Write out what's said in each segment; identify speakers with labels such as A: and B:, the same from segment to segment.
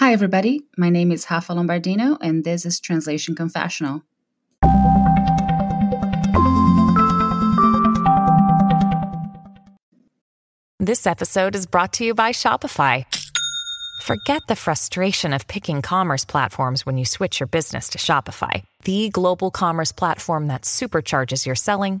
A: Hi, everybody. My name is Rafa Lombardino, and this is Translation Confessional.
B: This episode is brought to you by Shopify. Forget the frustration of picking commerce platforms when you switch your business to Shopify, the global commerce platform that supercharges your selling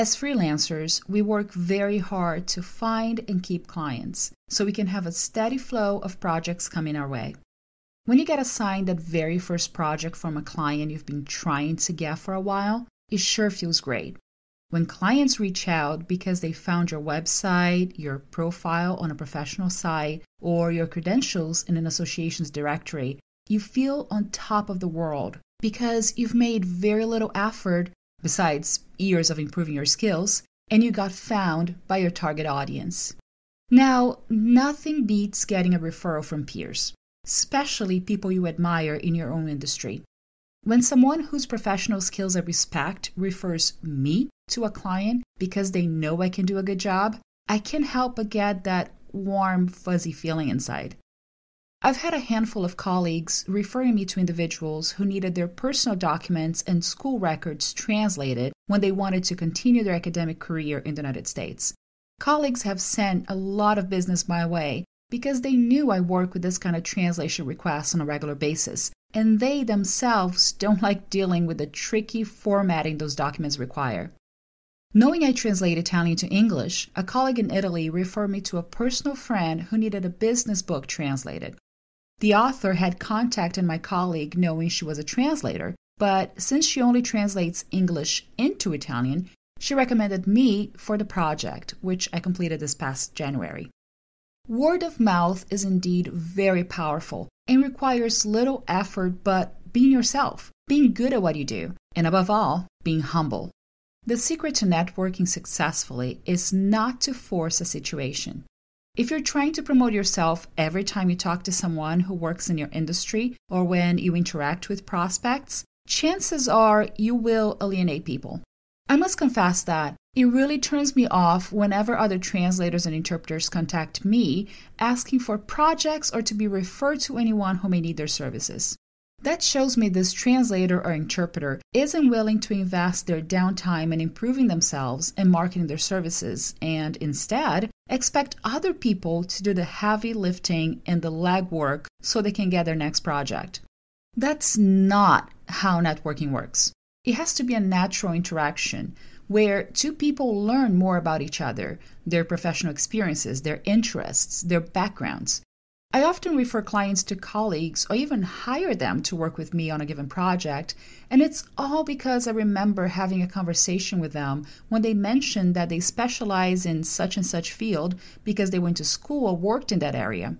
A: As freelancers, we work very hard to find and keep clients so we can have a steady flow of projects coming our way. When you get assigned that very first project from a client you've been trying to get for a while, it sure feels great. When clients reach out because they found your website, your profile on a professional site, or your credentials in an association's directory, you feel on top of the world because you've made very little effort besides years of improving your skills, and you got found by your target audience. Now, nothing beats getting a referral from peers, especially people you admire in your own industry. When someone whose professional skills I respect refers me to a client because they know I can do a good job, I can't help but get that warm, fuzzy feeling inside. I've had a handful of colleagues referring me to individuals who needed their personal documents and school records translated when they wanted to continue their academic career in the United States. Colleagues have sent a lot of business my way because they knew I work with this kind of translation requests on a regular basis, and they themselves don't like dealing with the tricky formatting those documents require. Knowing I translate Italian to English, a colleague in Italy referred me to a personal friend who needed a business book translated. The author had contacted my colleague knowing she was a translator, but since she only translates English into Italian, she recommended me for the project, which I completed this past January. Word of mouth is indeed very powerful and requires little effort but being yourself, being good at what you do, and above all, being humble. The secret to networking successfully is not to force a situation. If you're trying to promote yourself every time you talk to someone who works in your industry or when you interact with prospects, chances are you will alienate people. I must confess that it really turns me off whenever other translators and interpreters contact me asking for projects or to be referred to anyone who may need their services. That shows me this translator or interpreter isn't willing to invest their downtime in improving themselves and marketing their services, and instead expect other people to do the heavy lifting and the legwork so they can get their next project. That's not how networking works. It has to be a natural interaction where two people learn more about each other, their professional experiences, their interests, their backgrounds, I often refer clients to colleagues or even hire them to work with me on a given project, and it's all because I remember having a conversation with them when they mentioned that they specialize in such and such field because they went to school or worked in that area.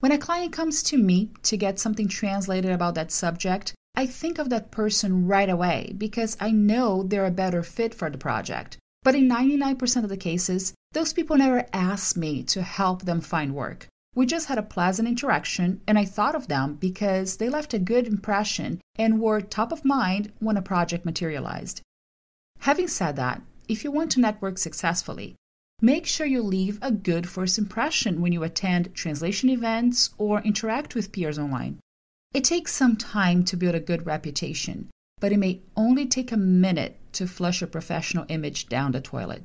A: When a client comes to me to get something translated about that subject, I think of that person right away because I know they're a better fit for the project. But in 99% of the cases, those people never ask me to help them find work. We just had a pleasant interaction, and I thought of them because they left a good impression and were top of mind when a project materialized. Having said that, if you want to network successfully, make sure you leave a good first impression when you attend translation events or interact with peers online. It takes some time to build a good reputation, but it may only take a minute to flush your professional image down the toilet.